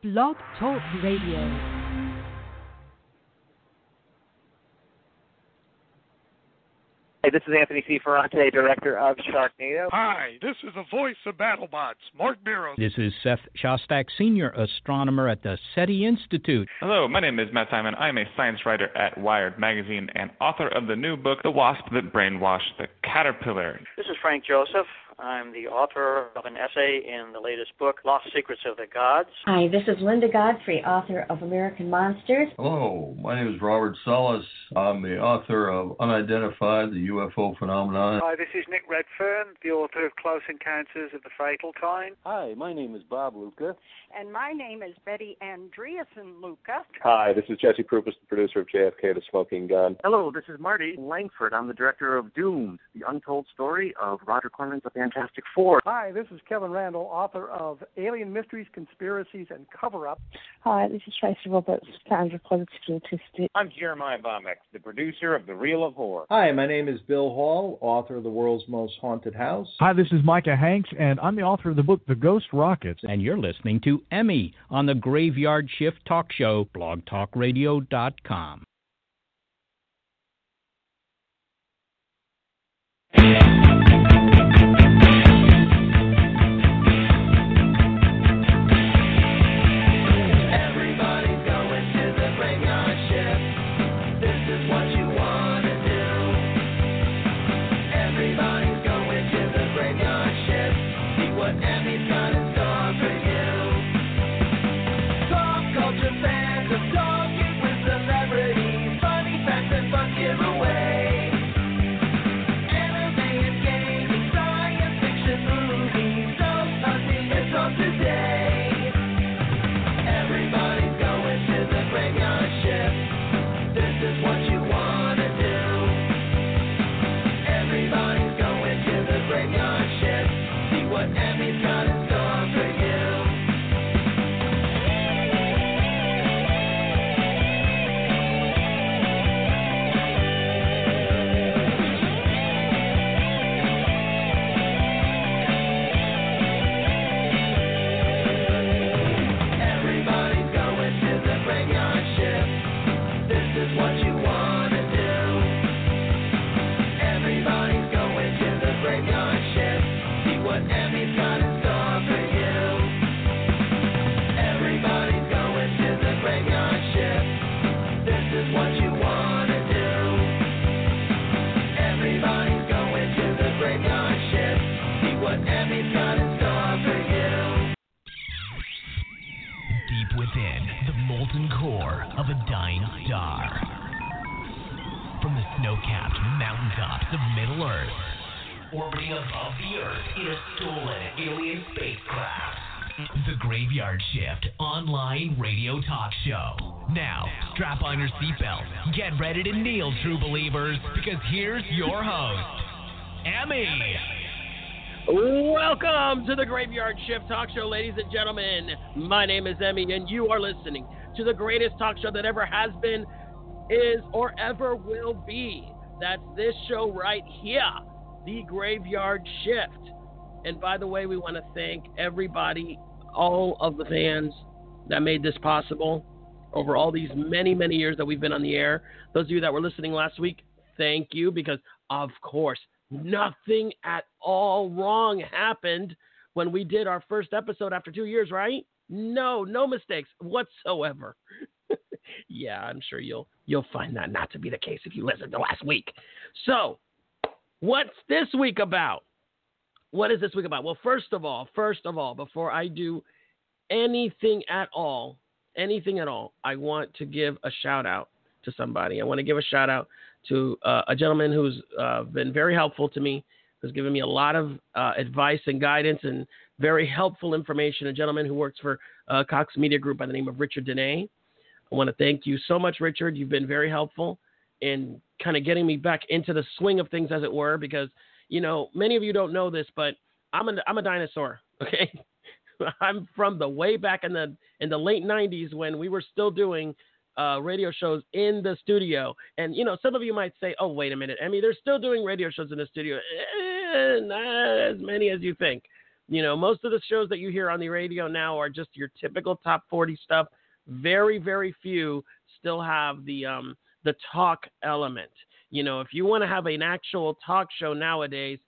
Blog Talk Radio. Hey, this is Anthony C. Ferrante, director of Sharknado. Hi, this is the voice of BattleBots, Mark Beiro. This is Seth Shostak, senior astronomer at the SETI Institute. Hello, my name is Matt Simon. I'm a science writer at Wired Magazine and author of the new book, The Wasp That Brainwashed the Caterpillar. This is Frank Joseph. I'm the author of an essay in the latest book, Lost Secrets of the Gods. Hi, this is Linda Godfrey, author of American Monsters. Hello, my name is Robert Salas. I'm the author of Unidentified, the UFO Phenomenon. Hi, this is Nick Redfern, the author of Close Encounters of the Fatal Kind. Hi, my name is Bob Luca. And my name is Betty Andreasson Luca. Hi, this is Jesse Prupas, the producer of JFK The Smoking Gun. Hello, this is Marty Langford. I'm the director of Doomed, the untold story of Roger Corman's The Fantastic Four. Hi, this is Kevin Randle, author of Alien Mysteries, Conspiracies, and Cover Up. Hi, this is Tracy Roberts, founder of Positively Autistic. I'm Jeremiah Bomek, the producer of The Reel of Horror. Hi, my name is Bill Hall, author of The World's Most Haunted House. Hi, this is Micah Hanks, and I'm the author of the book The Ghost Rockets. And you're listening to Emi on the Graveyard Shift Talk Show, blogtalkradio.com. Shift Talk Show, ladies and gentlemen. My name is Emi, and you are listening to the greatest talk show that ever has been, is, or ever will be. That's this show right here, the Graveyard Shift. And by the way, we want to thank everybody, all of the fans that made this possible over all these many, many years that we've been on the air. Those of you that were listening last week, thank you because, of course, nothing at all wrong happened when we did our first episode after two years, right? No, no mistakes whatsoever. yeah, I'm sure you'll you'll find that not to be the case if you listened to last week. So, what's this week about? What is this week about? Well, first of all, first of all, before I do anything at all, anything at all, I want to give a shout out to somebody. I want to give a shout out to uh, a gentleman who's uh, been very helpful to me, who's given me a lot of uh, advice and guidance and very helpful information. A gentleman who works for uh, Cox Media Group by the name of Richard Dene. I want to thank you so much, Richard. You've been very helpful in kind of getting me back into the swing of things, as it were, because you know many of you don't know this, but I'm a I'm a dinosaur. Okay, I'm from the way back in the in the late '90s when we were still doing uh, radio shows in the studio. And you know, some of you might say, "Oh, wait a minute, Emi, they're still doing radio shows in the studio." Eh, not as many as you think. You know, most of the shows that you hear on the radio now are just your typical top 40 stuff. Very, very few still have the um, the talk element. You know, if you want to have an actual talk show nowadays,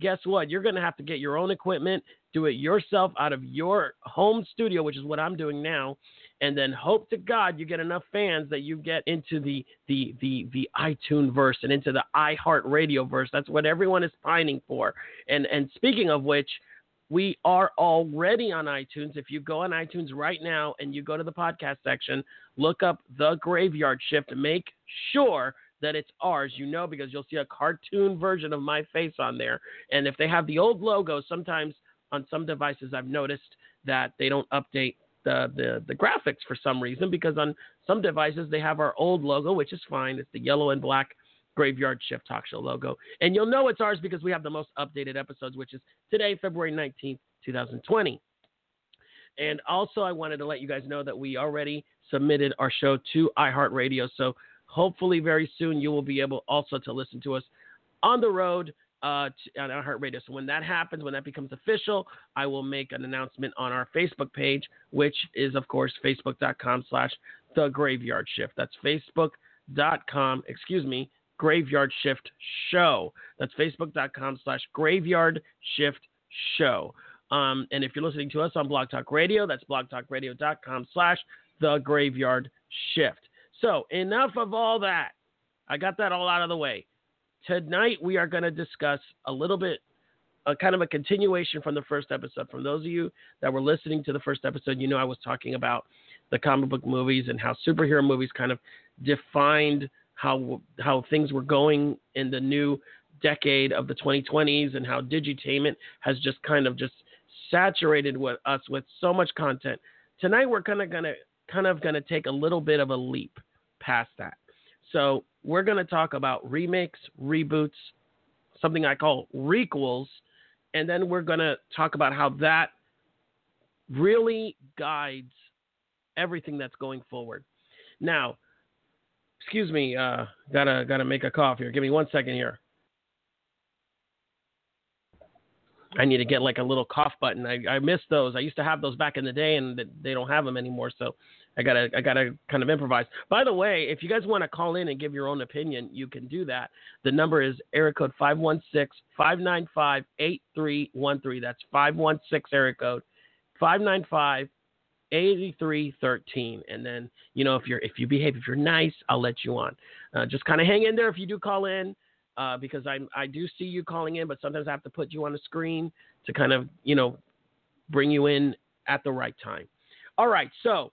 guess what? You're going to have to get your own equipment, do it yourself out of your home studio, which is what I'm doing now, and then hope to God you get enough fans that you get into the the the the iTunes verse and into the iHeart Radio verse. That's what everyone is pining for. And and speaking of which, we are already on iTunes. If you go on iTunes right now and you go to the podcast section, look up The Graveyard Shift. Make sure that it's ours, you know, because you'll see a cartoon version of my face on there. And if they have the old logo, sometimes on some devices I've noticed that they don't update the, the, the graphics for some reason because on some devices they have our old logo, which is fine. It's the yellow and black Graveyard Shift Talk Show logo. And you'll know it's ours because we have the most updated episodes, which is today, February 19th, 2020. And also, I wanted to let you guys know that we already submitted our show to iHeartRadio. So hopefully, very soon, you will be able also to listen to us on the road uh, on iHeartRadio. So when that happens, when that becomes official, I will make an announcement on our Facebook page, which is, of course, facebook.com slash the graveyard shift. That's facebook.com, excuse me, graveyard shift show. That's facebook.com slash graveyard shift show. Um, and if you're listening to us on Blog Talk Radio, that's blogtalkradio.com slash the graveyard shift. So enough of all that. I got that all out of the way. Tonight we are going to discuss a little bit, a kind of a continuation from the first episode. From those of you that were listening to the first episode, you know I was talking about the comic book movies and how superhero movies kind of defined how how things were going in the new decade of the 2020s and how digitainment has just kind of just saturated with us with so much content. Tonight we're kind of gonna kind of gonna take a little bit of a leap past that. So we're gonna talk about remakes, reboots, something I call requels, and then we're gonna talk about how that really guides everything that's going forward. Now, excuse me, uh, gotta gotta make a cough here. Give me one second here. I need to get like a little cough button. I, I miss those. I used to have those back in the day, and they don't have them anymore. So I gotta I gotta kind of improvise. By the way, if you guys want to call in and give your own opinion, you can do that. The number is area code 516-595-8313. That's 516 area code 595 8313 and then you know if you're if you behave if you're nice i'll let you on uh, just kind of hang in there if you do call in uh, because i i do see you calling in but sometimes i have to put you on the screen to kind of you know bring you in at the right time all right so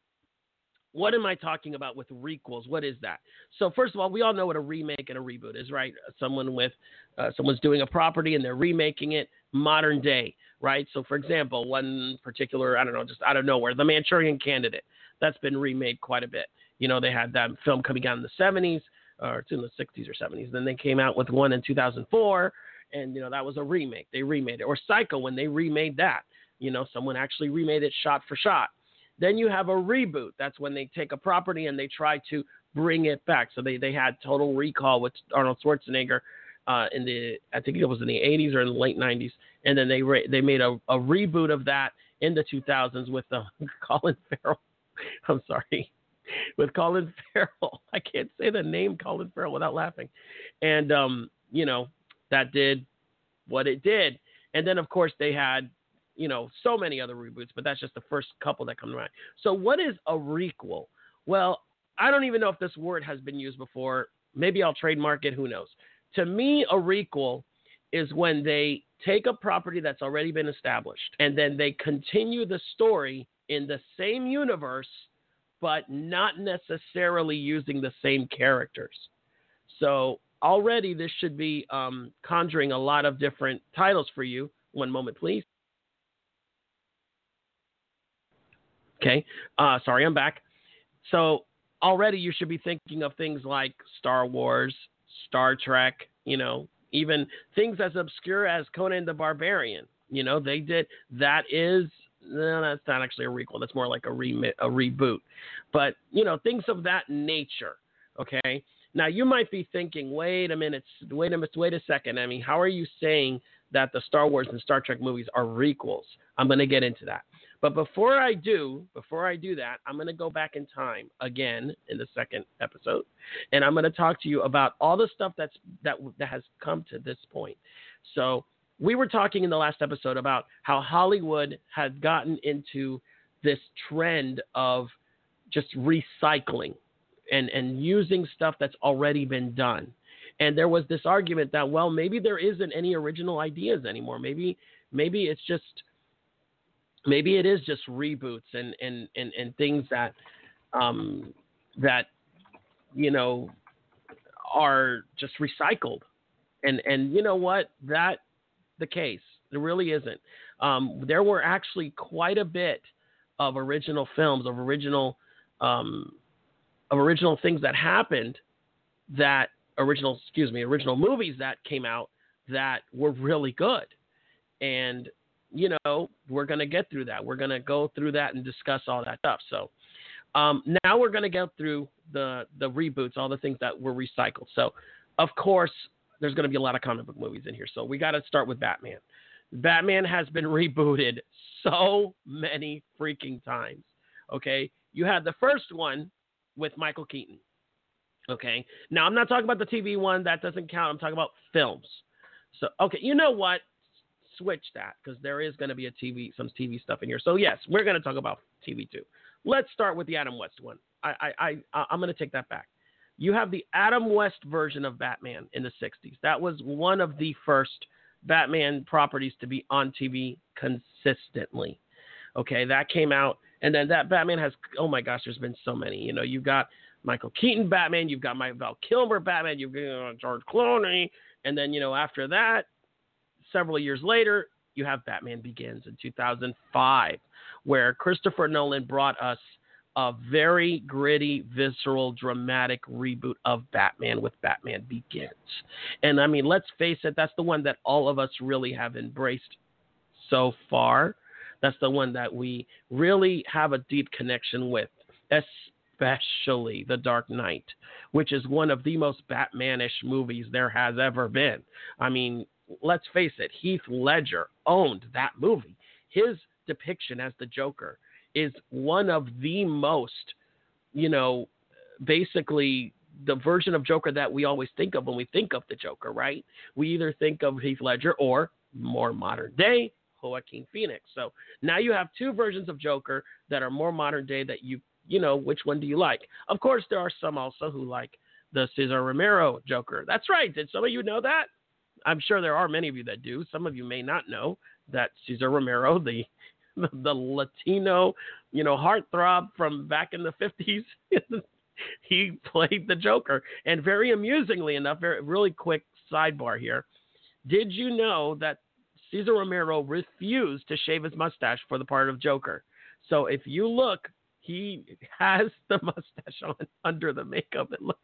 what am I talking about with requels? What is that? So first of all, we all know what a remake and a reboot is, right? Someone with uh, someone's doing a property and they're remaking it modern day, right? So for example, one particular, I don't know, just out of nowhere, The Manchurian Candidate, that's been remade quite a bit. You know, they had that film coming out in the 70s, or it's in the 60s or 70s. Then they came out with one in 2004, and you know that was a remake. They remade it. Or Psycho when they remade that. You know, someone actually remade it shot for shot. Then you have a reboot. That's when they take a property and they try to bring it back. So they, they had Total Recall with Arnold Schwarzenegger uh, in the I think it was in the 80s or in the late 90s, and then they re- they made a, a reboot of that in the 2000s with uh, Colin Farrell. I'm sorry, with Colin Farrell. I can't say the name Colin Farrell without laughing, and um, you know that did what it did, and then of course they had you know, so many other reboots, but that's just the first couple that come to mind. So, what is a requel? Well, I don't even know if this word has been used before. Maybe I'll trademark it. Who knows? To me, a requel is when they take a property that's already been established and then they continue the story in the same universe, but not necessarily using the same characters. So, already this should be um, conjuring a lot of different titles for you. One moment, please. Okay. Uh, sorry, I'm back. So already you should be thinking of things like Star Wars, Star Trek, you know, even things as obscure as Conan the Barbarian. You know, they did that is no, that's not actually a requel. That's more like a re a reboot. But you know, things of that nature. Okay. Now you might be thinking, wait a minute, wait a minute, wait a second. I mean, how are you saying that the Star Wars and Star Trek movies are requels. I'm going to get into that. But before I do, before I do that, I'm going to go back in time again in the second episode, and I'm going to talk to you about all the stuff that's that that has come to this point. So we were talking in the last episode about how Hollywood had gotten into this trend of just recycling and and using stuff that's already been done. And there was this argument that well maybe there isn't any original ideas anymore. Maybe maybe it's just maybe it is just reboots and and and, and things that um that you know are just recycled. And and you know what? That the case. It really isn't. Um, there were actually quite a bit of original films, of original um, of original things that happened that original excuse me original movies that came out that were really good and you know we're going to get through that we're going to go through that and discuss all that stuff so um, now we're going to go through the the reboots all the things that were recycled so of course there's going to be a lot of comic book movies in here so we got to start with batman batman has been rebooted so many freaking times okay you had the first one with Michael Keaton. Okay. Now I'm not talking about the TV one. That doesn't count. I'm talking about films. So okay, you know what? Switch that because there is going to be a TV, some TV stuff in here. So yes, we're going to talk about TV too. Let's start with the Adam West one. I, I, I I'm going to take that back. You have the Adam West version of Batman in the 60s. That was one of the first Batman properties to be on TV consistently. Okay, that came out and then that Batman has, oh my gosh, there's been so many. You know, you've got Michael Keaton Batman, you've got my Val Kilmer Batman, you've got George Clooney, and then you know after that, several years later, you have Batman Begins in 2005, where Christopher Nolan brought us a very gritty, visceral, dramatic reboot of Batman with Batman Begins. And I mean, let's face it, that's the one that all of us really have embraced so far. That's the one that we really have a deep connection with, especially The Dark Knight, which is one of the most Batmanish movies there has ever been. I mean, let's face it, Heath Ledger owned that movie. His depiction as the Joker is one of the most, you know, basically the version of Joker that we always think of when we think of the Joker, right? We either think of Heath Ledger or more modern day, Joaquin Phoenix. So now you have two versions of Joker that are more modern day that you you know which one do you like? Of course, there are some also who like the Cesar Romero Joker. That's right. Did some of you know that? I'm sure there are many of you that do. Some of you may not know that Cesar Romero, the the, Latino, you know, heartthrob from back in the 50s, he played the Joker. And very amusingly enough, very really quick sidebar here. Did you know that Cesar Romero refused to shave his mustache for the part of Joker. So if you look, he has the mustache on under the makeup. It looks,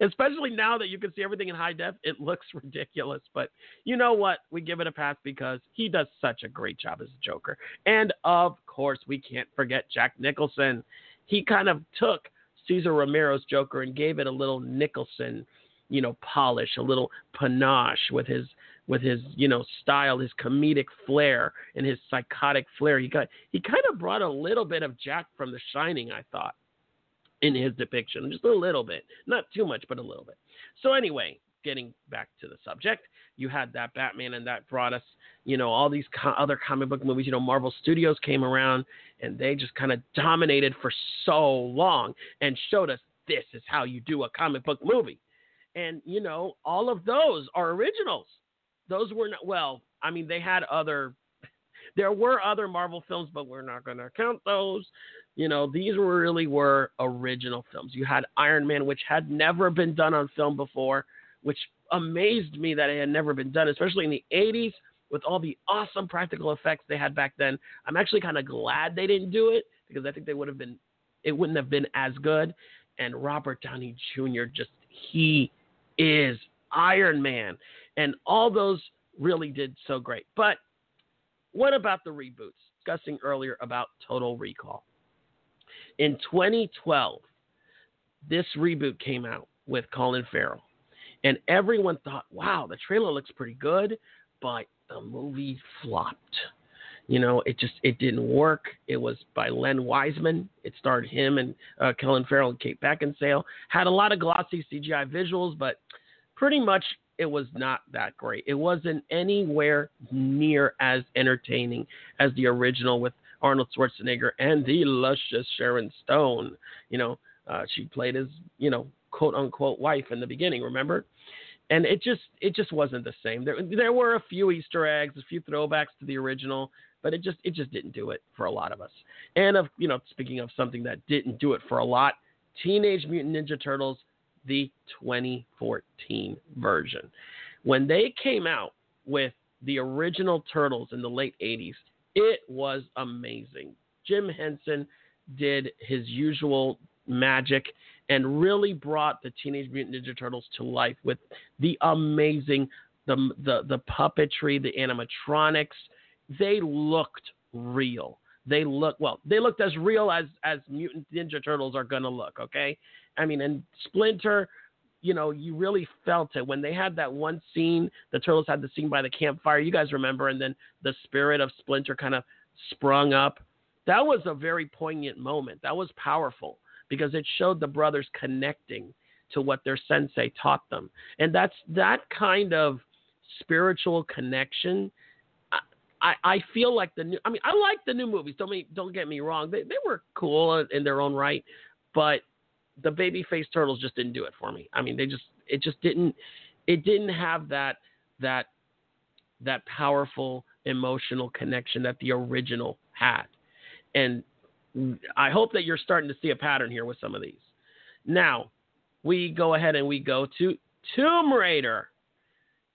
especially now that you can see everything in high def, it looks ridiculous. But you know what? We give it a pass because he does such a great job as a Joker. And of course, we can't forget Jack Nicholson. He kind of took Cesar Romero's Joker and gave it a little Nicholson, you know, polish, a little panache with his with his you know style, his comedic flair, and his psychotic flair. He got he kind of brought a little bit of Jack from The Shining, I thought, in his depiction, just a little bit, not too much, but a little bit. So anyway, getting back to the subject, you had that Batman, and that brought us, you know, all these co- other comic book movies. You know, Marvel Studios came around, and they just kind of dominated for so long and showed us this is how you do a comic book movie. And you know, all of those are originals those were not well. I mean, they had other. There were other Marvel films, but we're not going to count those. You know, these really were original films. You had Iron Man, which had never been done on film before, which amazed me that it had never been done, especially in the 80s with all the awesome practical effects they had back then. I'm actually kind of glad they didn't do it because I think they would have been, it wouldn't have been as good. And Robert Downey Jr. just, he is Iron Man and all those really did so great. But what about the reboots? Discussing earlier about Total Recall. In 2012, this reboot came out with Colin Farrell. And everyone thought, wow, the trailer looks pretty good, but the movie flopped. You know, it just it didn't work. It was by Len Wiseman. It starred him and uh, Kellen Farrell and Kate Beckinsale. Had a lot of glossy CGI visuals, but pretty much it was not that great. It wasn't anywhere near as entertaining as the original with Arnold Schwarzenegger and the luscious Sharon Stone. You know, uh, she played his, you know, quote unquote wife in the beginning. Remember? And it just it just wasn't the same. There there were a few Easter eggs, a few throwbacks to the original, but it just it just didn't do it for a lot of us. And of you know, speaking of something that didn't do it for a lot, Teenage Mutant Ninja Turtles, the 2014 version. When they came out with the original Turtles in the late 80s, it was amazing. Jim Henson did his usual magic and really brought the Teenage Mutant Ninja Turtles to life with the amazing the the the puppetry, the animatronics. They looked real. They look well. They looked as real as as Mutant Ninja Turtles are gonna look. Okay, I mean, and Splinter, you know, you really felt it when they had that one scene. The Turtles had the scene by the campfire. You guys remember, and then the spirit of Splinter kind of sprung up. That was a very poignant moment. That was powerful because it showed the brothers connecting to what their sensei taught them. And that's that kind of spiritual connection. I, I feel like the new I mean I like the new movies. Don't me don't get me wrong. They they were cool in their own right, but the babyface turtles just didn't do it for me. I mean, they just it just didn't it didn't have that that that powerful emotional connection that the original had. And I hope that you're starting to see a pattern here with some of these. Now, we go ahead and we go to Tomb Raider.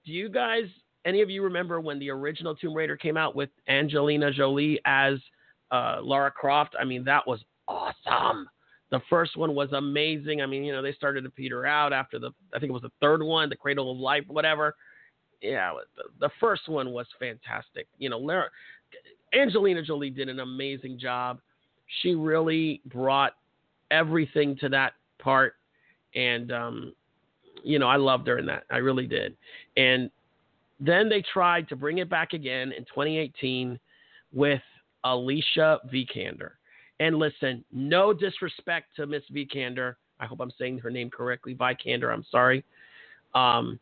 Do you guys, any of you remember when the original Tomb Raider came out with Angelina Jolie as uh, Lara Croft? I mean, that was awesome. The first one was amazing. I mean, you know, they started to peter out after the, I think it was the third one, the Cradle of Life, whatever. Yeah, the, the first one was fantastic. You know, Lara, Angelina Jolie did an amazing job she really brought everything to that part, and um, you know I loved her in that. I really did. And then they tried to bring it back again in 2018 with Alicia Vikander. And listen, no disrespect to Miss Vikander. I hope I'm saying her name correctly, Vikander. I'm sorry, um,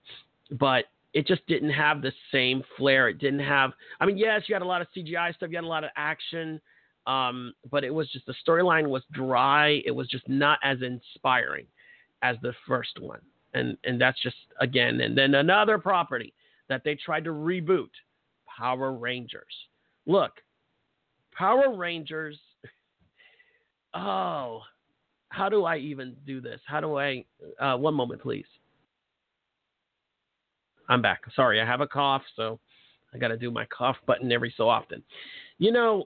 but it just didn't have the same flair. It didn't have. I mean, yes, you had a lot of CGI stuff. You had a lot of action. Um, but it was just the storyline was dry. It was just not as inspiring as the first one. And and that's just again and then another property that they tried to reboot, Power Rangers. Look, Power Rangers Oh, how do I even do this? How do I uh, one moment please. I'm back. Sorry, I have a cough, so I got to do my cough button every so often. You know,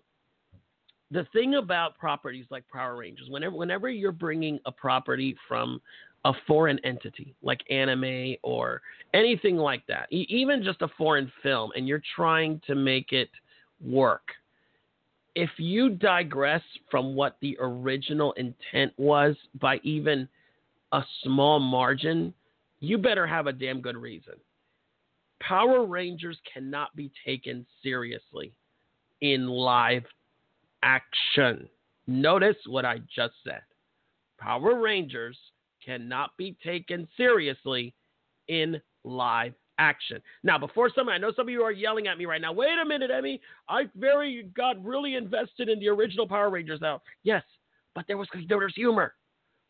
the thing about properties like Power Rangers, whenever whenever you're bringing a property from a foreign entity like anime or anything like that, even just a foreign film, and you're trying to make it work, if you digress from what the original intent was by even a small margin, you better have a damn good reason. Power Rangers cannot be taken seriously in live action. Notice what I just said. Power Rangers cannot be taken seriously in live action. Now, before some, I know some of you are yelling at me right now. Wait a minute, Emi. I very got really invested in the original Power Rangers. Now, yes, but there was there was humor.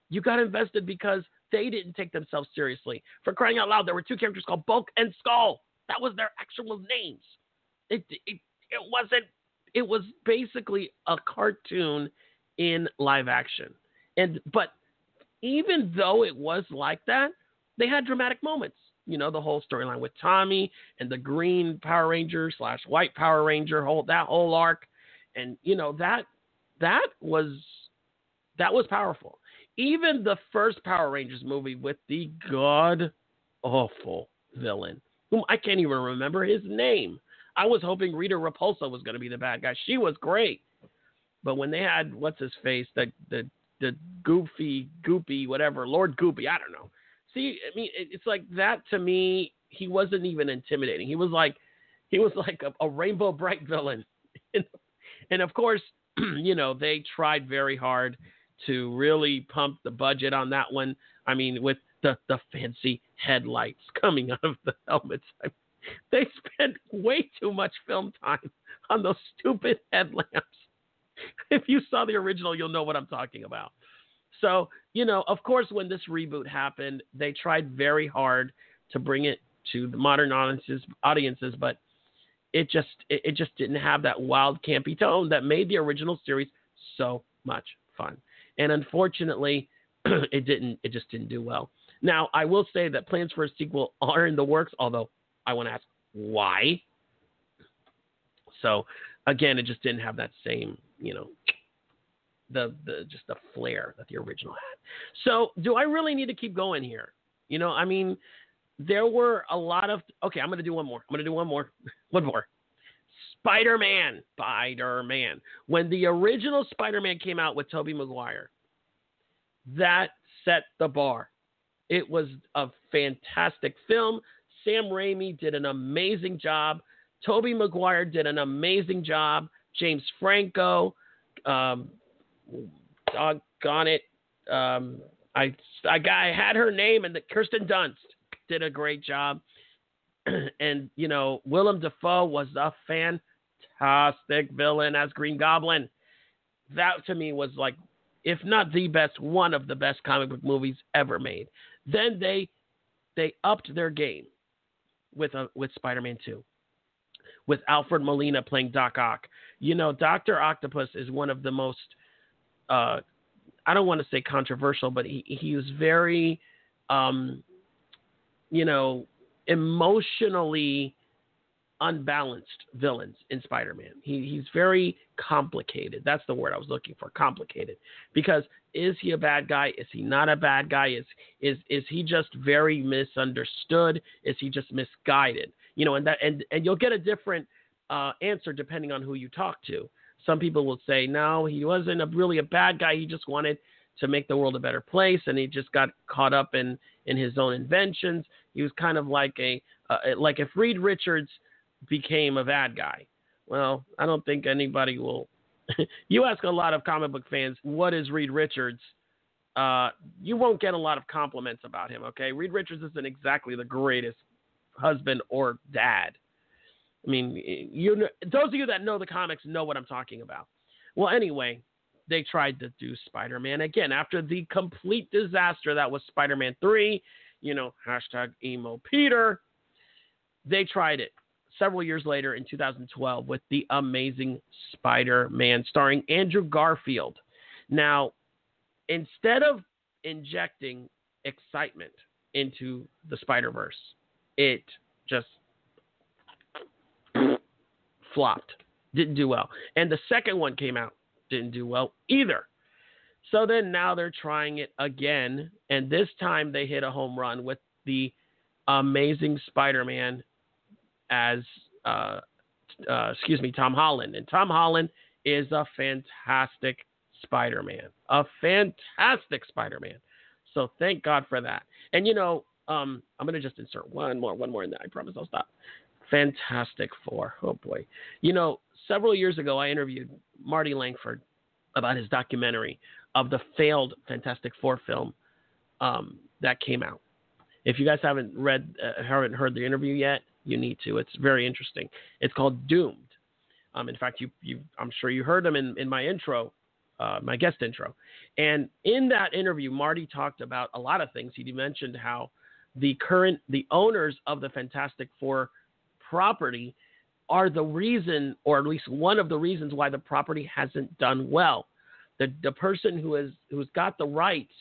You got invested because they didn't take themselves seriously. For crying out loud, there were two characters called Bulk and Skull. That was their actual names. It it, it wasn't it was basically a cartoon in live action. And but even though it was like that, they had dramatic moments. You know, the whole storyline with Tommy and the Green Power Ranger slash White Power Ranger, whole that whole arc, and you know that that was that was powerful. Even the first Power Rangers movie with the god awful villain, whom I can't even remember his name. I was hoping Rita Repulsa was going to be the bad guy. She was great, but when they had what's his face, the the the goofy goopy whatever Lord Goopy, I don't know. See, I mean, it's like that to me. He wasn't even intimidating. He was like, he was like a, a Rainbow Brite villain. and, and of course, you know, they tried very hard to really pump the budget on that one. I mean, with the, the fancy headlights coming out of the helmets. I, they spent way too much film time on those stupid headlamps. If you saw the original, you'll know what I'm talking about. So, you know, of course, when this reboot happened, they tried very hard to bring it to the modern audiences, audiences but it just it, it just didn't have that wild, campy tone that made the original series so much fun. And unfortunately, it didn't. It just didn't do well. Now, I will say that plans for a sequel are in the works, although I want to ask why. So, again, it just didn't have that same, you know, the the just the flair that the original had. So, do I really need to keep going here? You know, I mean, there were a lot of okay. I'm to do one more. I'm to do one more. one more. Spider Man. Spider Man. When the original Spider Man came out with Tobey Maguire, that set the bar. It was a fantastic film. Sam Raimi did an amazing job. Tobey Maguire did an amazing job. James Franco, um, doggone it, um, I I, I had her name and the, Kirsten Dunst did a great job, and you know Willem Dafoe was a fantastic villain as Green Goblin. That to me was like, if not the best, one of the best comic book movies ever made. Then they they upped their game with a, with Spider-Man 2 with Alfred Molina playing Doc Ock. You know, Doctor Octopus is one of the most uh, I don't want to say controversial, but he he was very um, you know emotionally unbalanced villains in Spider-Man. He, he's very complicated. That's the word I was looking for, complicated. Because is he a bad guy? Is he not a bad guy? Is is is he just very misunderstood? Is he just misguided? You know, and that and and you'll get a different uh, answer depending on who you talk to. Some people will say, no, he wasn't a, really a bad guy. He just wanted to make the world a better place, and he just got caught up in in his own inventions. He was kind of like a uh, like if Reed Richards became a bad guy. Well, I don't think anybody will. you ask a lot of comic book fans, what is Reed Richards? Uh, you won't get a lot of compliments about him. Okay, Reed Richards isn't exactly the greatest husband or dad. I mean, you know, those of you that know the comics know what I'm talking about. Well, anyway, they tried to do Spider-Man again after the complete disaster that was Spider-Man 3. You know, hashtag emo Peter. They tried it several years later in 2012 with The Amazing Spider Man, starring Andrew Garfield. Now, instead of injecting excitement into the Spider Verse, it just flopped. Didn't do well. And the second one came out, didn't do well either. So then now they're trying it again, and this time they hit a home run with the Amazing Spider Man as uh, uh, excuse me, Tom Holland, and Tom Holland is a fantastic Spider-Man, a fantastic Spider-Man. So thank God for that. And you know, um, I'm gonna just insert one more, one more in there. I promise I'll stop. Fantastic Four. Oh boy. You know, several years ago, I interviewed Marty Langford about his documentary of the failed Fantastic Four film um, that came out. If you guys haven't read, uh, haven't heard the interview yet, you need to. It's very interesting. It's called Doomed. Um, in fact, you, you, I'm sure you heard him in, in my intro, uh, my guest intro. And in that interview, Marty talked about a lot of things. He mentioned how the current, the owners of the Fantastic Four property are the reason, or at least one of the reasons why the property hasn't done well. The, the person who has who's got the rights,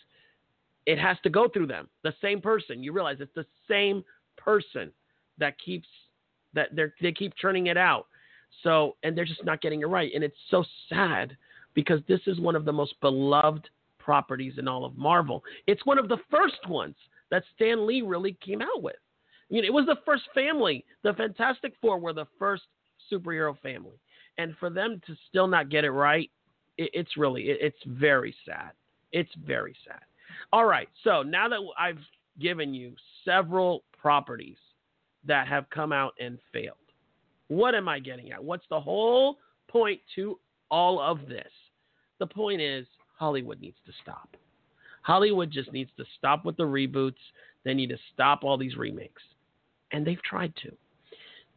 it has to go through them. The same person. You realize it's the same person that keeps that they they keep churning it out. So and they're just not getting it right, and it's so sad because this is one of the most beloved properties in all of Marvel. It's one of the first ones that Stan Lee really came out with. I mean, it was the first family. The Fantastic Four were the first superhero family, and for them to still not get it right, it, it's really it, it's very sad. It's very sad. All right, so now that I've given you several properties that have come out and failed. What am I getting at? What's the whole point to all of this? The point is Hollywood needs to stop. Hollywood just needs to stop with the reboots. They need to stop all these remakes. And they've tried to.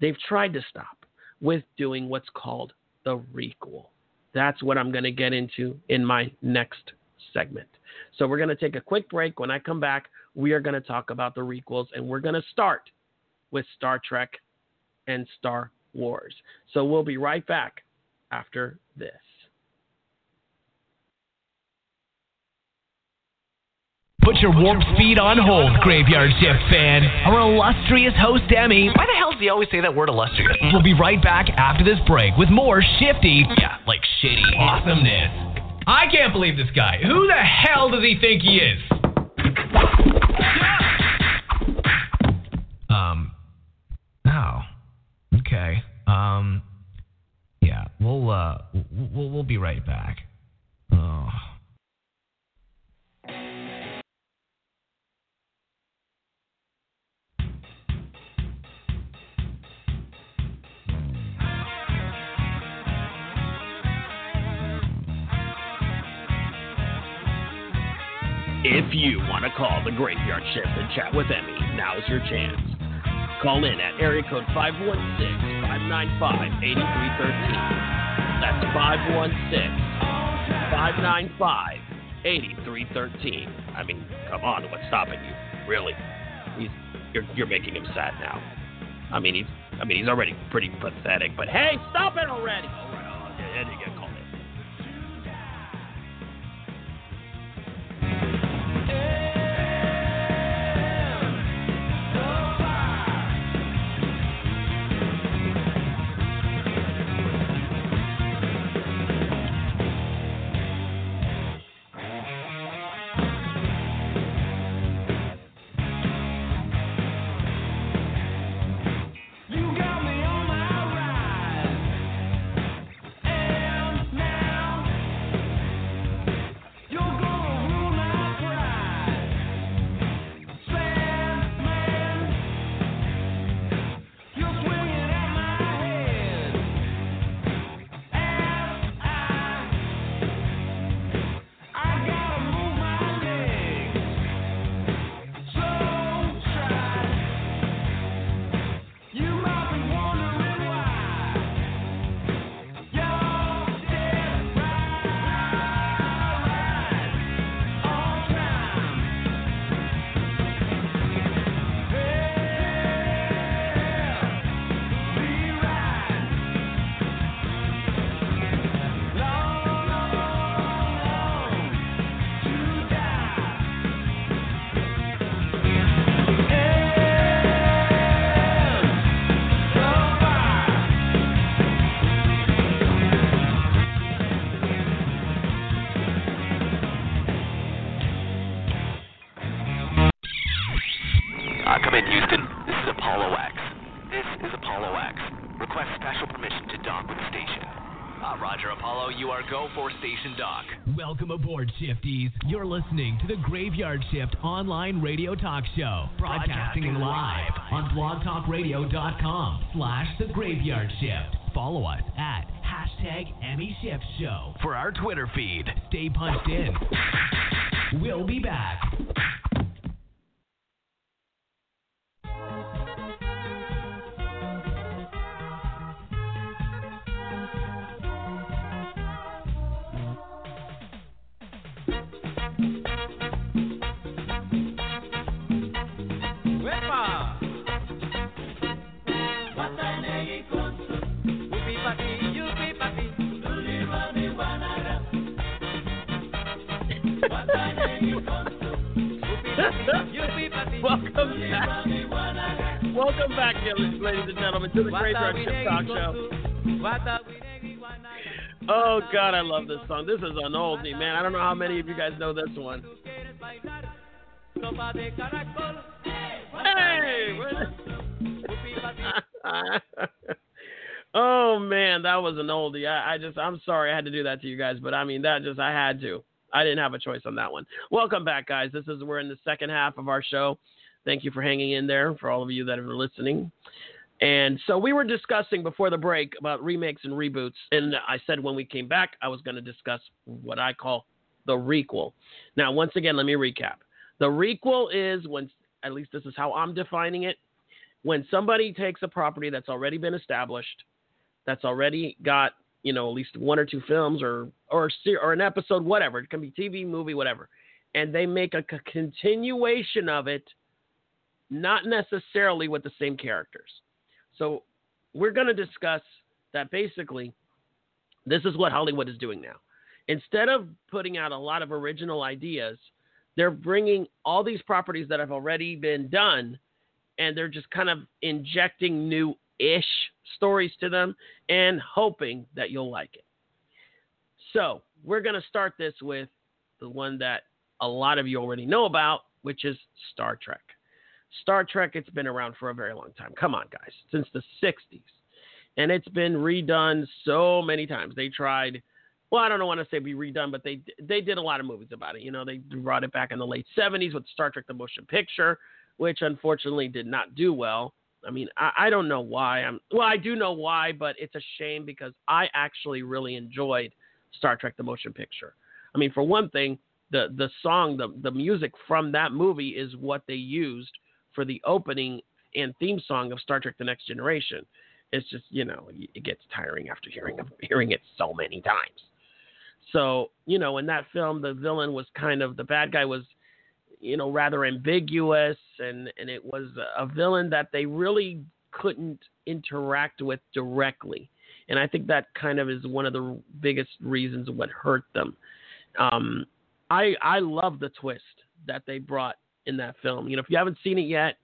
They've tried to stop with doing what's called the requel. That's what I'm going to get into in my next segment. So we're going to take a quick break. When I come back, we are going to talk about the requels and we're going to start with Star Trek and Star Wars. So we'll be right back after this. Put your warped feet on hold, Graveyard Shift fan. Our illustrious host, Emi. Why the hell does he always say that word illustrious? We'll be right back after this break with more shifty, yeah, like shitty awesomeness. I can't believe this guy. Who the hell does he think he is? Um. Oh. Okay. Um. Yeah. We'll uh. We'll we'll be right back. Oh. If you want to call the Graveyard Shift and chat with Emi, now's your chance. Call in at area code 516-595-8313. That's 516-595-8313. I mean, come on, what's stopping you? Really? He's, you're, you're making him sad now. I mean, he's, I mean, he's already pretty pathetic, but hey, stop it already! All right, all right, yeah, yeah, Aboard, Shifties. You're listening to the Graveyard Shift online radio talk show, broadcasting live on blogtalkradio.com slash the Graveyard Shift. Follow us at hashtag Emi Shift Show for our Twitter feed. Stay punched in. We'll be back. Ladies and gentlemen, to the Graveyard Shift Talk Show. Oh God, I love this song. This is an oldie, man. I don't know how many of you guys know this one. Hey! oh man, that was an oldie. I, I just, I'm sorry I had to do that to you guys, but I mean that just, I had to. I didn't have a choice on that one. Welcome back, guys. This is we're in the second half of our show. Thank you for hanging in there. For all of you that are listening, And so we were discussing before the break about remakes and reboots, and I said when we came back, I was going to discuss what I call the requel. Now, once again, let me recap. The requel is when, at least this is how I'm defining it, when somebody takes a property that's already been established, that's already got you know at least one or two films or or or an episode, whatever it can be TV, movie, whatever, and they make a continuation of it, not necessarily with the same characters. So we're going to discuss that basically this is what Hollywood is doing now. Instead of putting out a lot of original ideas, they're bringing all these properties that have already been done and they're just kind of injecting new ish stories to them and hoping that you'll like it. So, we're going to start this with the one that a lot of you already know about, which is Star Trek. Star Trek, it's been around for a very long time. Come on, guys, since the 60s. And it's been redone so many times. They tried, well, I don't want to say be redone, but they they did a lot of movies about it. You know, they brought it back in the late 70s with Star Trek the Motion Picture, which unfortunately did not do well. I mean, I, I don't know why. I'm well, I do know why, but it's a shame because I actually really enjoyed Star Trek the Motion Picture. I mean, for one thing, the the song, the the music from that movie is what they used for the opening and theme song of Star Trek: The Next Generation. It's just you know it gets tiring after hearing hearing it so many times. So you know in that film the villain was kind of the bad guy was you know rather ambiguous and and it was a villain that they really couldn't interact with directly. And I think that kind of is one of the biggest reasons what hurt them. Um, I I love the twist that they brought in that film. You know, if you haven't seen it yet,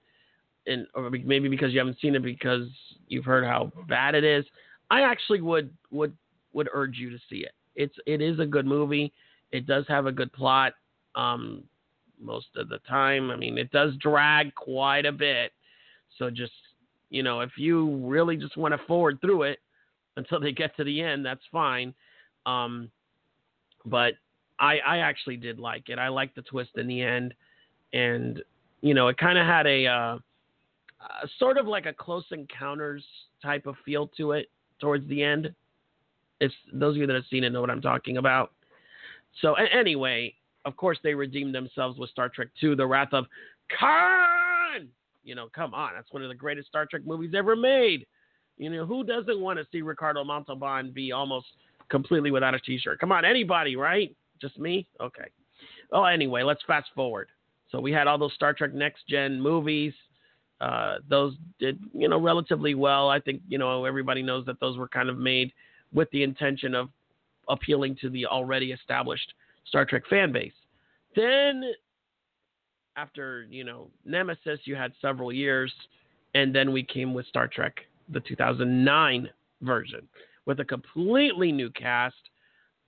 and or maybe because you haven't seen it because you've heard how bad it is, I actually would would would urge you to see it. It's it is a good movie. It does have a good plot. Um, most of the time, I mean, it does drag quite a bit. So just you know, if you really just want to forward through it until they get to the end, that's fine. Um, but I I actually did like it. I liked the twist in the end and you know it kind of had a uh, uh, sort of like a Close Encounters type of feel to it towards the end. If those of you that have seen it know what I'm talking about. So anyway, of course they redeemed themselves with Star Trek II: The Wrath of Khan. You know, come on, that's one of the greatest Star Trek movies ever made. You know, who doesn't want to see Ricardo Montalban be almost completely without a t-shirt? Come on, anybody, right? Just me? Okay. Oh, anyway, let's fast forward. So we had all those Star Trek Next Gen movies. Uh, those did, you know, relatively well. I think, you know, everybody knows that those were kind of made with the intention of appealing to the already established Star Trek fan base. Then, after, you know, Nemesis, you had several years, and then we came with Star Trek, the 2009 version, with a completely new cast.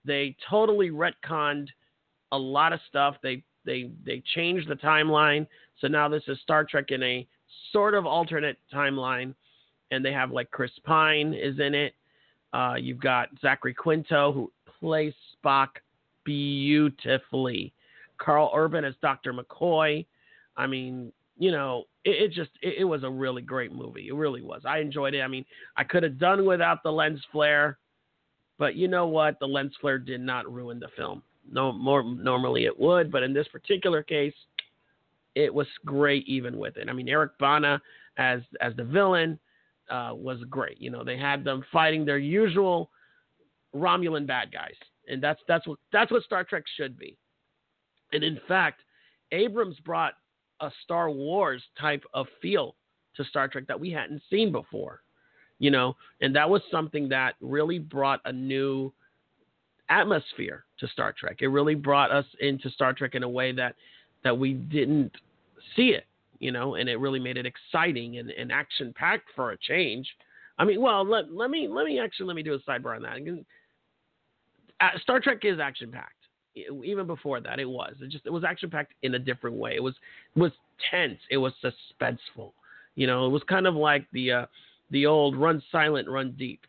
They totally retconned a lot of stuff. They they they changed the timeline, so now this is Star Trek in a sort of alternate timeline, and they have like Chris Pine is in it. Uh, you've got Zachary Quinto who plays Spock beautifully. Karl Urban as Dr. McCoy. I mean, you know, it, it just it, it, was a really great movie. It really was. I enjoyed it. I mean, I could have done without the lens flare, but you know what? The lens flare did not ruin the film. No more normally it would, but in this particular case, it was great even with it. I mean, Eric Bana as as the villain uh, was great. You know, they had them fighting their usual Romulan bad guys, and that's that's what that's what Star Trek should be. And in fact, Abrams brought a Star Wars type of feel to Star Trek that we hadn't seen before. You know, and that was something that really brought a new atmosphere to Star Trek. It really brought us into Star Trek in a way that that we didn't see it, you know, and it really made it exciting and, and action packed for a change. I mean, well, let, let me let me actually let me do a sidebar on that. Star Trek is action packed. Even before that, it was. It just it was action packed in a different way. It was it was tense. It was suspenseful. You know, it was kind of like the uh, the old Run Silent, Run Deep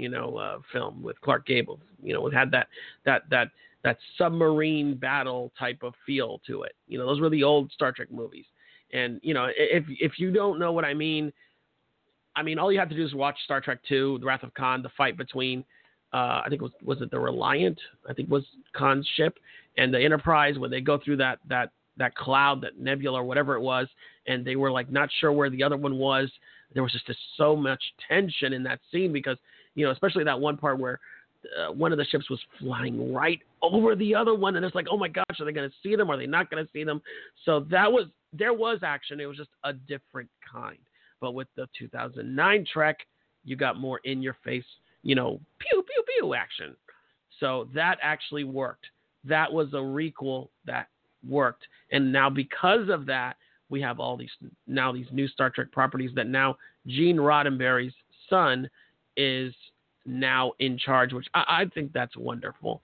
you know, uh, film with Clark Gable. You know, it had that that that that submarine battle type of feel to it. You know, those were the old Star Trek movies. And you know, if if you don't know what I mean, I mean, all you have to do is watch Star Trek Two: The Wrath of Khan, the fight between, uh, I think it was was it the Reliant? I think was Khan's ship and the Enterprise when they go through that that that cloud, that nebula or whatever it was, and they were like not sure where the other one was. There was just so much tension in that scene because you know, especially that one part where uh, one of the ships was flying right over the other one, and it's like, oh my gosh, are they going to see them? Are they not going to see them? So that was there was action. It was just a different kind. But with the 2009 Trek, you got more in your face, you know, pew pew pew action. So that actually worked. That was a requel that worked, and now because of that, we have all these now these new Star Trek properties that now Gene Roddenberry's son is now in charge, which I, I think that's wonderful.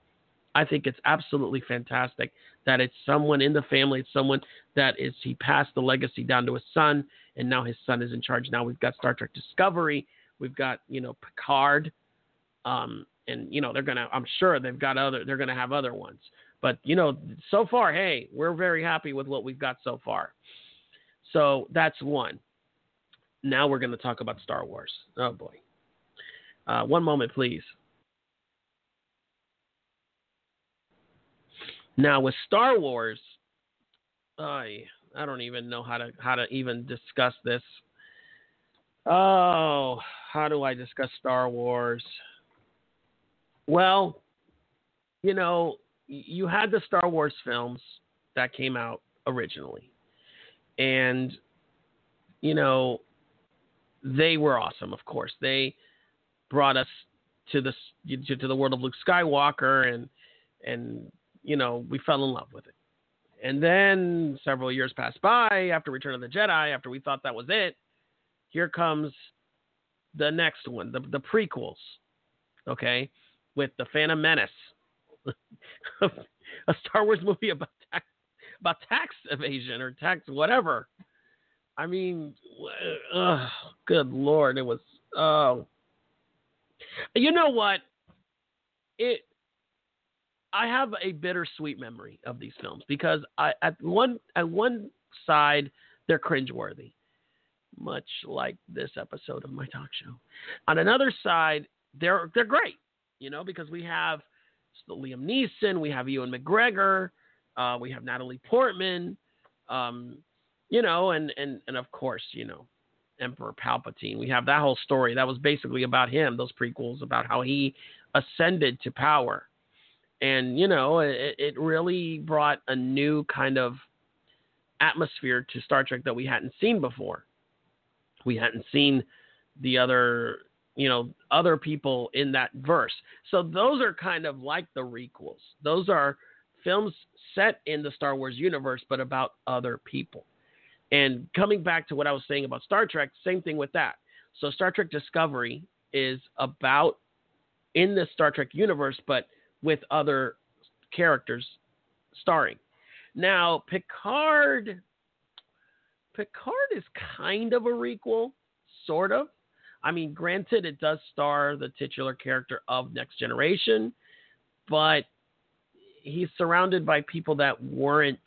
I think it's absolutely fantastic that it's someone in the family, it's someone that is he passed the legacy down to his son, and now his son is in charge. Now we've got Star Trek Discovery, we've got you know Picard, um, and you know they're gonna. I'm sure they've got other. They're gonna have other ones, but you know so far, hey, we're very happy with what we've got so far. So that's one. Now we're gonna talk about Star Wars. Oh boy. Uh, one moment, please. Now with Star Wars, I I don't even know how to how to even discuss this. Oh, how do I discuss Star Wars? Well, you know, you had the Star Wars films that came out originally. And you know, they were awesome, of course. They brought us to the to the world of Luke Skywalker and and you know, we fell in love with it. And then several years passed by after Return of the Jedi, after we thought that was it. Here comes the next one, the, the prequels, okay, with the Phantom Menace, a Star Wars movie about tax, about tax evasion or tax whatever. I mean, uh, good lord, it was oh. You know what? It I have a bittersweet memory of these films because I, at one at one side they're cringeworthy, much like this episode of my talk show. On another side, they're they're great, you know, because we have Liam Neeson, we have Ewan McGregor, uh, we have Natalie Portman, um, you know, and and and of course, you know, Emperor Palpatine. We have that whole story that was basically about him. Those prequels about how he ascended to power and you know it, it really brought a new kind of atmosphere to Star Trek that we hadn't seen before. We hadn't seen the other, you know, other people in that verse. So those are kind of like the requels. Those are films set in the Star Wars universe, but about other people. And coming back to what I was saying about Star Trek, same thing with that. So Star Trek Discovery is about in the Star Trek universe, but with other characters starring. Now, Picard Picard is kind of a requel, sort of. I mean, granted, it does star the titular character of Next Generation, but he's surrounded by people that weren't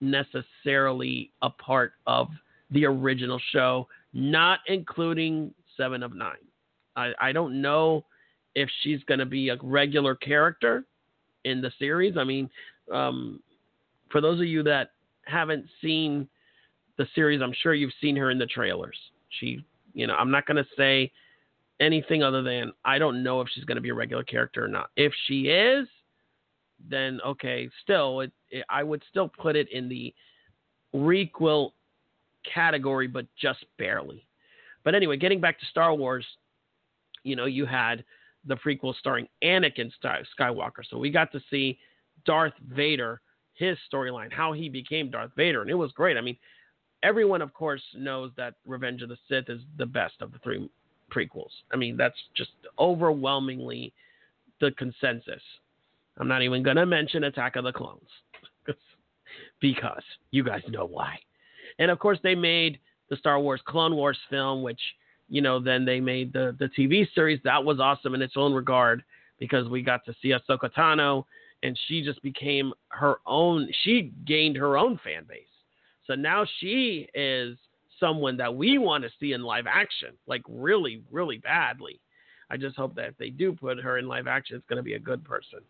necessarily a part of the original show, not including Seven of Nine. I, I don't know if she's going to be a regular character in the series. I mean, um, for those of you that haven't seen the series, I'm sure you've seen her in the trailers. She, you know, I'm not going to say anything other than I don't know if she's going to be a regular character or not. If she is, then okay, still, it, it, I would still put it in the requel category, but just barely. But anyway, getting back to Star Wars, you know, you had the prequel starring Anakin Skywalker. So we got to see Darth Vader, his storyline, how he became Darth Vader, and it was great. I mean, everyone, of course, knows that Revenge of the Sith is the best of the three prequels. I mean, that's just overwhelmingly the consensus. I'm not even going to mention Attack of the Clones because you guys know why. And of course, they made the Star Wars Clone Wars film, which you know, then they made the the TV series. That was awesome in its own regard because we got to see Ahsoka Tano, and she just became her own. She gained her own fan base. So now she is someone that we want to see in live action, like really, really badly. I just hope that if they do put her in live action, it's going to be a good person,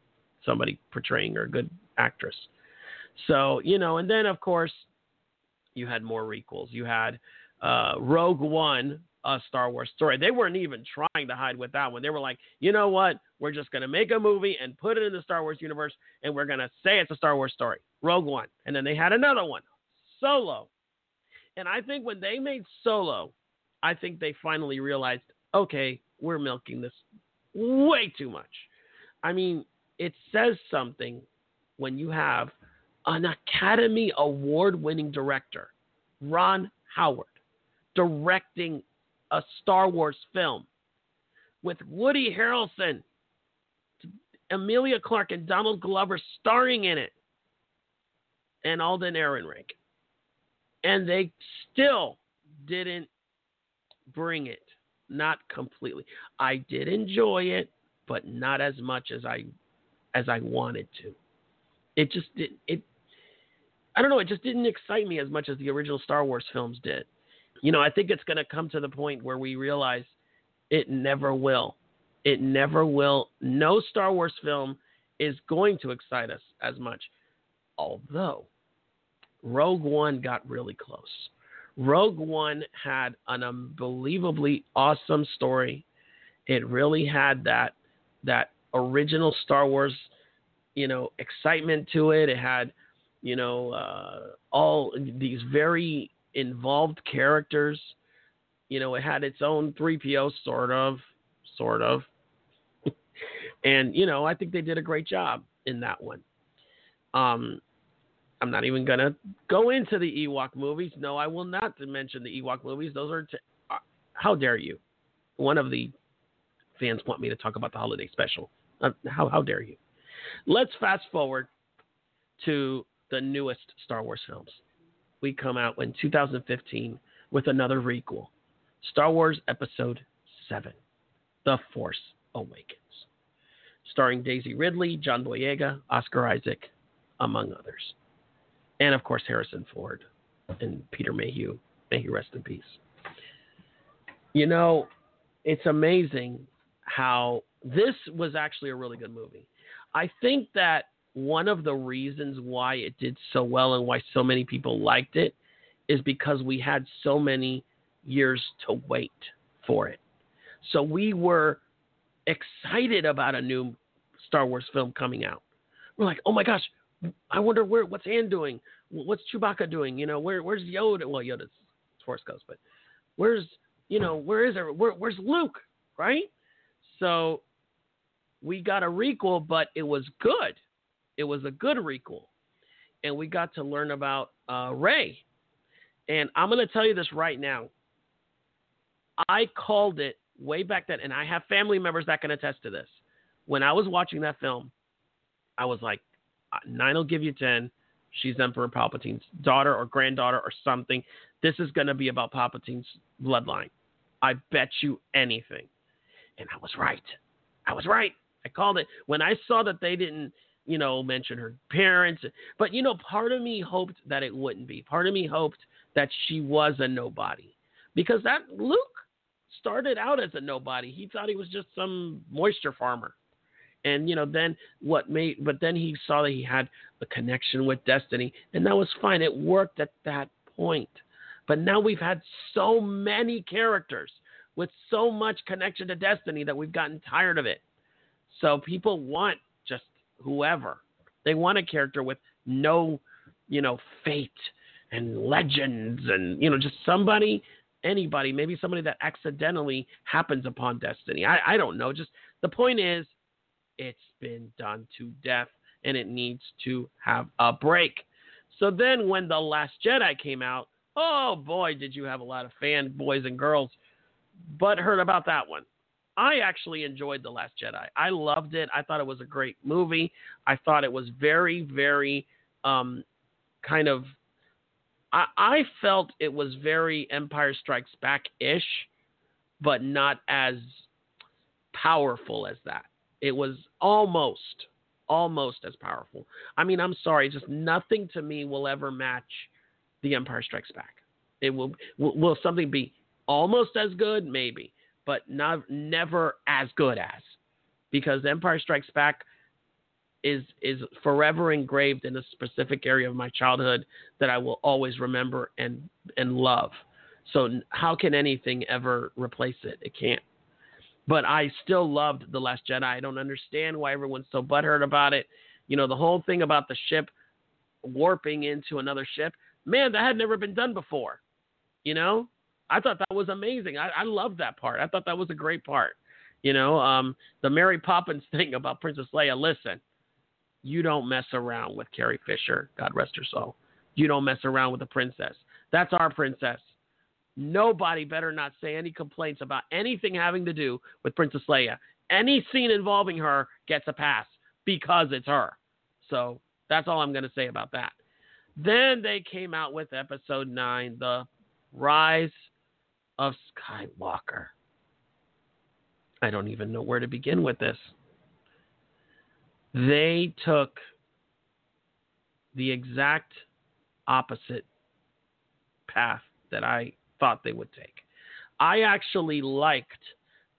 somebody portraying her, a good actress. So, you know, and then of course, you had more requels. You had uh, Rogue One, a Star Wars story. They weren't even trying to hide with that one. They were like, you know what? We're just going to make a movie and put it in the Star Wars universe, and we're going to say it's a Star Wars story. Rogue One. And then they had another one, Solo. And I think when they made Solo, I think they finally realized, okay, we're milking this way too much. I mean, it says something when you have an Academy Award winning director, Ron Howard, directing a Star Wars film with Woody Harrelson, Emilia Clarke, and Donald Glover starring in it, and Alden Ehrenreich. And they still didn't bring it. Not completely. I did enjoy it, but not as much as I as I wanted to. It just didn't. it I don't know, it just didn't excite me as much as the original Star Wars films did. You know, I think it's going to come to the point where we realize it never will. It never will. No Star Wars film is going to excite us as much. Although Rogue One got really close. Rogue One had an unbelievably awesome story. It really had that that original Star Wars, you know, excitement to it. It had, you know, uh, all these very involved characters. You know, it had its own 3PO, sort of, sort of. and, you know, I think they did a great job in that one. Um, I'm not even going to go into the Ewok movies. No, I will not mention the Ewok movies. Those are, t- uh, how dare you? One of the fans want me to talk about the holiday special. Uh, how, how dare you? Let's fast forward to the newest Star Wars films we come out in 2015 with another requel Star Wars Episode 7 The Force Awakens, starring Daisy Ridley, John Boyega, Oscar Isaac, among others. And of course, Harrison Ford and Peter Mayhew. May he rest in peace. You know, it's amazing how this was actually a really good movie. I think that one of the reasons why it did so well and why so many people liked it is because we had so many years to wait for it. So we were excited about a new Star Wars film coming out. We're like, oh my gosh, I wonder where what's Han doing? What's Chewbacca doing? You know, where where's Yoda? Well, Yoda's Force Ghost, but where's you know where is there? Where, where's Luke? Right? So we got a requel, but it was good. It was a good requel, and we got to learn about uh, Rey. And I'm going to tell you this right now. I called it way back then, and I have family members that can attest to this. When I was watching that film, I was like, nine will give you ten. She's Emperor Palpatine's daughter or granddaughter or something. This is going to be about Palpatine's bloodline. I bet you anything. And I was right. I was right. I called it. When I saw that they didn't you know, mention her parents. But, you know, part of me hoped that it wouldn't be. Part of me hoped that she was a nobody. Because that Luke started out as a nobody. He thought he was just some moisture farmer. And, you know, then what made, but then he saw that he had a connection with destiny. And that was fine. It worked at that point. But now we've had so many characters with so much connection to destiny that we've gotten tired of it. So people want just whoever. They want a character with no, you know, fate and legends and, you know, just somebody, anybody, maybe somebody that accidentally happens upon destiny. I, I don't know. Just the point is, it's been done to death and it needs to have a break. So then when The Last Jedi came out, oh boy, did you have a lot of fan boys and girls but heard about that one. I actually enjoyed The Last Jedi. I loved it. I thought it was a great movie. I thought it was very, very um, kind of. I, I felt it was very Empire Strikes Back ish, but not as powerful as that. It was almost, almost as powerful. I mean, I'm sorry, just nothing to me will ever match The Empire Strikes Back. It will, will will something be almost as good, maybe, but not never as good as, because Empire Strikes Back is is forever engraved in a specific area of my childhood that I will always remember and and love. So how can anything ever replace it? It can't. But I still loved The Last Jedi. I don't understand why everyone's so butthurt about it. You know, the whole thing about the ship warping into another ship, man, that had never been done before. You know, I thought that was amazing. I, I loved that part. I thought that was a great part. You know, um, the Mary Poppins thing about Princess Leia. Listen, you don't mess around with Carrie Fisher. God rest her soul. You don't mess around with the princess. That's our princess. Nobody better not say any complaints about anything having to do with Princess Leia. Any scene involving her gets a pass because it's her. So that's all I'm going to say about that. Then they came out with episode 9, The Rise of Skywalker. I don't even know where to begin with this. They took the exact opposite path that I thought they would take. I actually liked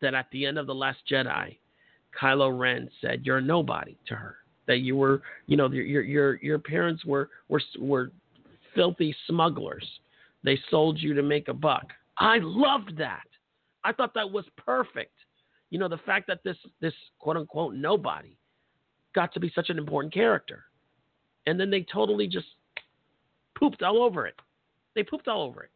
that at the end of The Last Jedi, Kylo Ren said, You're nobody to her. That you were, you know, your your your parents were were were filthy smugglers. They sold you to make a buck. I loved that. I thought that was perfect. You know, the fact that this this quote unquote nobody got to be such an important character. And then they totally just pooped all over it. They pooped all over it.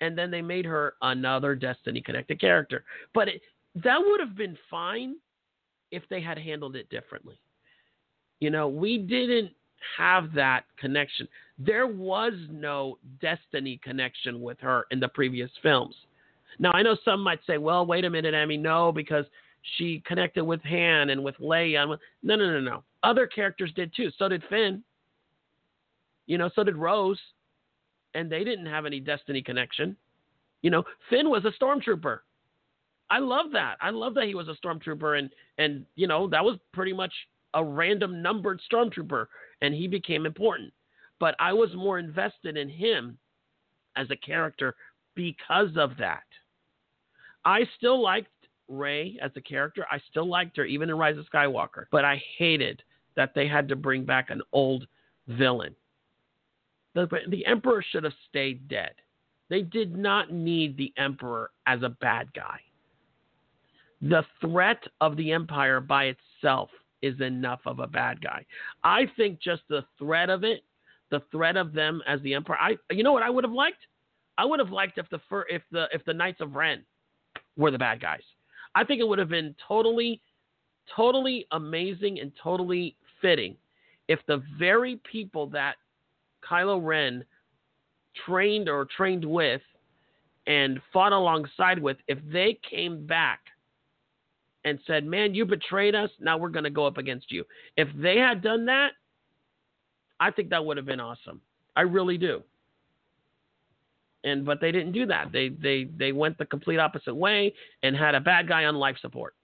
And then they made her another Destiny connected character. But it, that would have been fine if they had handled it differently. You know, we didn't have that connection. There was no Destiny connection with her in the previous films. Now, I know some might say, well, wait a minute, Emi, no, because she connected with Han and with Leia. No, no, no, no. Other characters did too. So did Finn. You know, so did Rose. And they didn't have any Destiny connection. You know, Finn was a stormtrooper. I love that. I love that he was a stormtrooper and and you know, that was pretty much a random numbered stormtrooper and he became important. But I was more invested in him as a character because of that. I still liked Rey as a character. I still liked her, even in Rise of Skywalker. But I hated that they had to bring back an old villain. The, the Emperor should have stayed dead. They did not need the Emperor as a bad guy. The threat of the Empire by itself is enough of a bad guy. I think just the threat of it, the threat of them as the Empire. I, you know what I would have liked? I would have liked if the if the if the Knights of Ren were the bad guys. I think it would have been totally, totally amazing and totally fitting if the very people that Kylo Ren trained or trained with and fought alongside with, if they came back and said, Man, you betrayed us, now we're going to go up against you. If they had done that, I think that would have been awesome. I really do and but they didn't do that. They they they went the complete opposite way and had a bad guy on life support.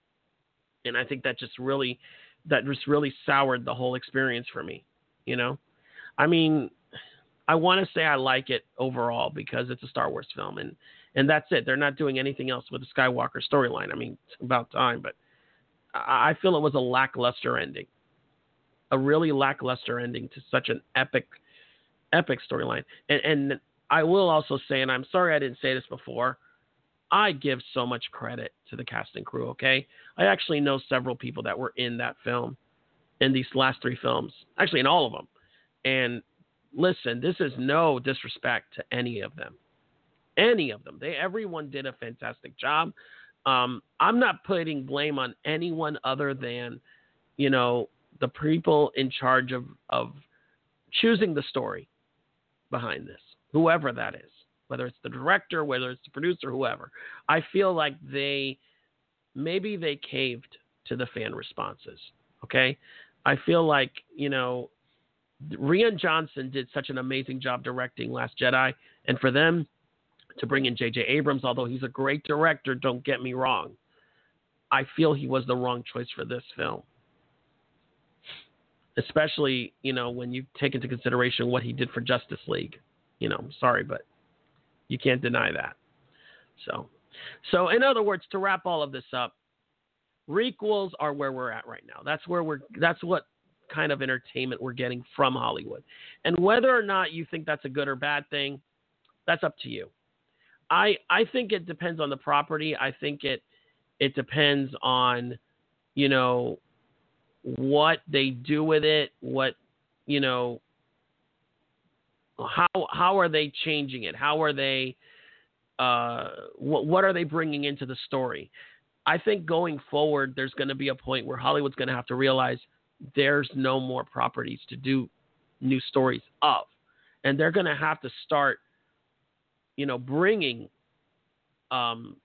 And I think that just really that just really soured the whole experience for me, you know? I mean, I want to say I like it overall because it's a Star Wars film and and that's it. They're not doing anything else with the Skywalker storyline. I mean, it's about time, but I feel it was a lackluster ending. A really lackluster ending to such an epic epic storyline. And and I will also say, and I'm sorry I didn't say this before, I give so much credit to the cast and crew, okay? I actually know several people that were in that film, in these last three films, actually, in all of them. And listen, this is no disrespect to any of them. Any of them. They everyone did a fantastic job. Um, I'm not putting blame on anyone other than, you know, the people in charge of, of choosing the story behind this whoever that is, whether it's the director, whether it's the producer, whoever. I feel like they maybe they caved to the fan responses. Okay, I feel like you know Rian Johnson did such an amazing job directing Last Jedi, and for them to bring in J.J. Abrams, although he's a great director, don't get me wrong, I feel he was the wrong choice for this film. Especially, you know, when you take into consideration what he did for Justice League you know, sorry, but You can't deny that. So, so in other words, to wrap all of this up, requels are where we're at right now. That's where we're. That's what kind of entertainment we're getting from Hollywood, and whether or not you think that's a good or bad thing, that's up to you. I I think it depends on the property. I think it it depends on you know what they do with it, what you know how how are they changing it? How are they uh, what what are they bringing into the story? I think going forward, there's going to be a point where Hollywood's going to have to realize there's no more properties to do new stories of, and they're going to have to start, you know, bringing um,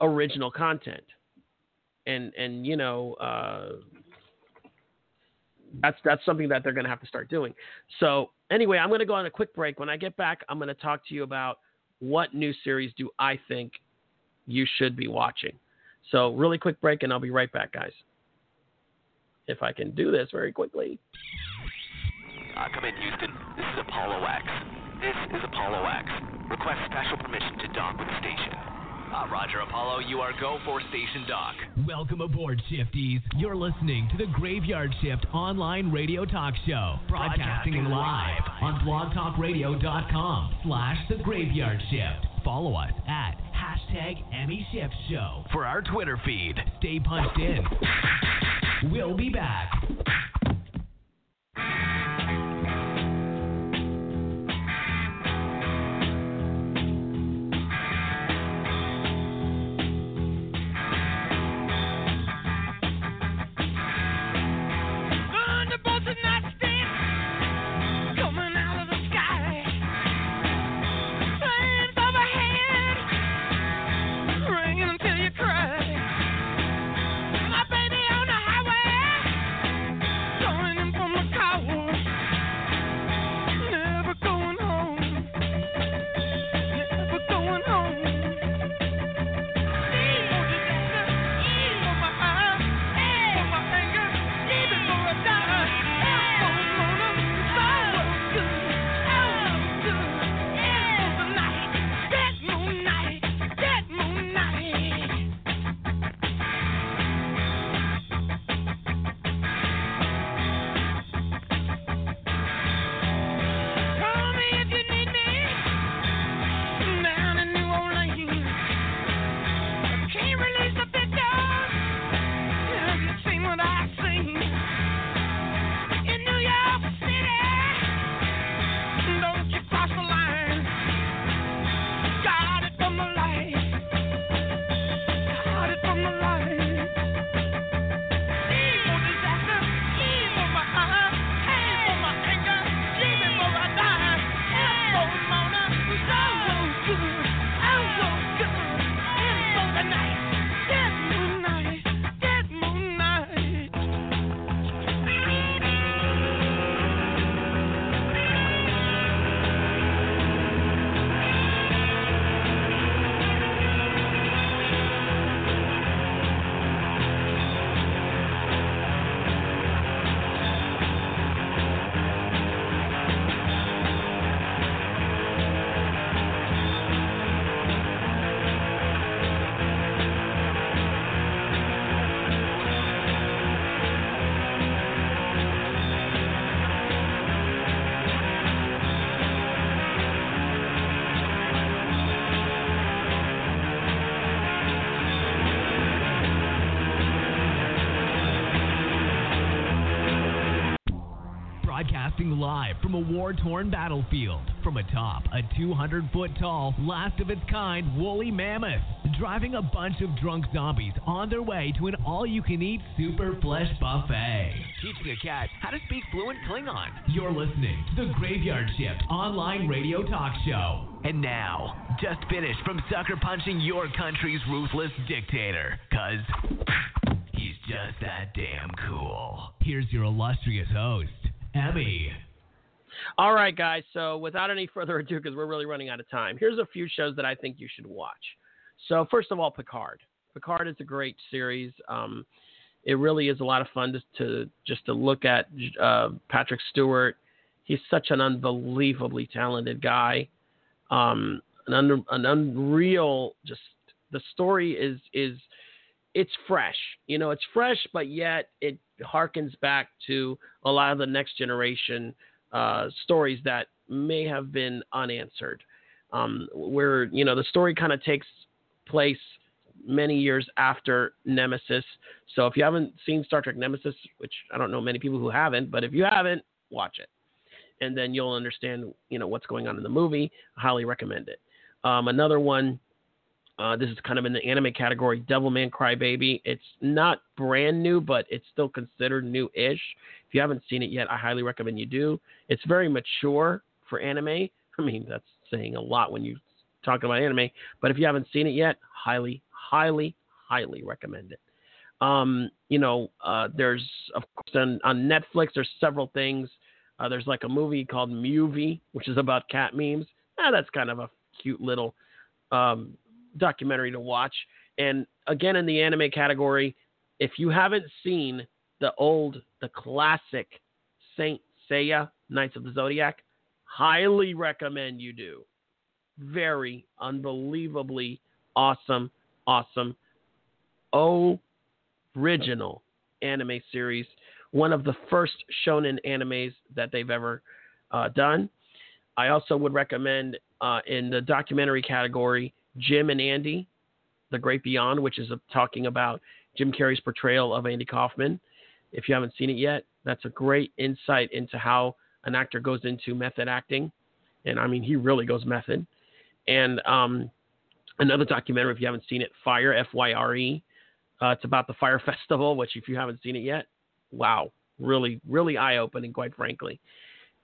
original content, and and you know. Uh, that's that's something that they're going to have to start doing. So anyway, I'm going to go on a quick break. When I get back, I'm going to talk to you about what new series do I think you should be watching. So really quick break, and I'll be right back, guys. If I can do this very quickly. Uh, come in, Houston. This is Apollo X. This is Apollo X. Request special permission to dock with the station. Uh, Roger Apollo, you are go for station dock. Welcome aboard, Shifties. You're listening to the Graveyard Shift online radio talk show, broadcasting live on blogtalkradio.com slash the Graveyard Shift. Follow us at hashtag Emi Shift Show for our Twitter feed. Stay punched in. We'll be back. Broadcasting live from a war torn battlefield. From atop a 200 foot tall, last of its kind woolly mammoth. Driving a bunch of drunk zombies on their way to an all you can eat super flesh buffet. Teaching a cat how to speak fluent Klingon. You're listening to the Graveyard Shift online radio talk show. And now, just finished from sucker punching your country's ruthless dictator. Cause he's just that damn cool. Here's your illustrious host, Emi. All right, guys. So without any further ado, because we're really running out of time, here's a few shows that I think you should watch. So first of all, Picard. Picard is a great series. Um, it really is a lot of fun to, to just to look at uh, Patrick Stewart. He's such an unbelievably talented guy. Um, an, an unreal, just the story is is it's fresh. You know, it's fresh, but yet it harkens back to a lot of the next generation uh, stories that may have been unanswered. Um, where you know the story kind of takes place many years after Nemesis. So if you haven't seen Star Trek Nemesis, which I don't know many people who haven't, but if you haven't, watch it, and then you'll understand you know what's going on in the movie. I highly recommend it. Um, another one uh, this is kind of in the anime category, Devilman Crybaby. It's not brand new, but it's still considered new-ish. If you haven't seen it yet, I highly recommend you do. It's very mature for anime. I mean, that's saying a lot when you talk about anime. But if you haven't seen it yet, highly, highly, highly recommend it. Um, you know, uh, there's of course on, on Netflix. There's several things. Uh, there's like a movie called Movie, which is about cat memes. Ah, that's kind of a cute little um, documentary to watch. And again, in the anime category, if you haven't seen the old, the classic Saint Seiya Knights of the Zodiac, highly recommend you do. Very unbelievably awesome, awesome, original anime series. One of the first shonen animes that they've ever uh, done. I also would recommend uh, in the documentary category Jim and Andy, The Great Beyond, which is talking about Jim Carrey's portrayal of Andy Kaufman. If you haven't seen it yet, that's a great insight into how an actor goes into method acting. And I mean, he really goes method. And um, another documentary, if you haven't seen it, Fyre, F Y R E. Uh, it's about the Fyre Festival, which, if you haven't seen it yet, wow, really, really eye opening, quite frankly.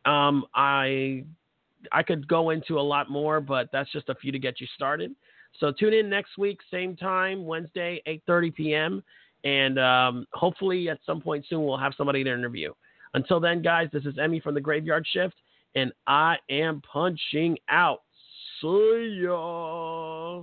Um, I I could go into a lot more, but that's just a few to get you started. So tune in next week, same time, Wednesday, 8:30 p.m. And um, hopefully at some point soon we'll have somebody to interview. Until then, guys, this is Emi from the Graveyard Shift, and I am punching out. See ya.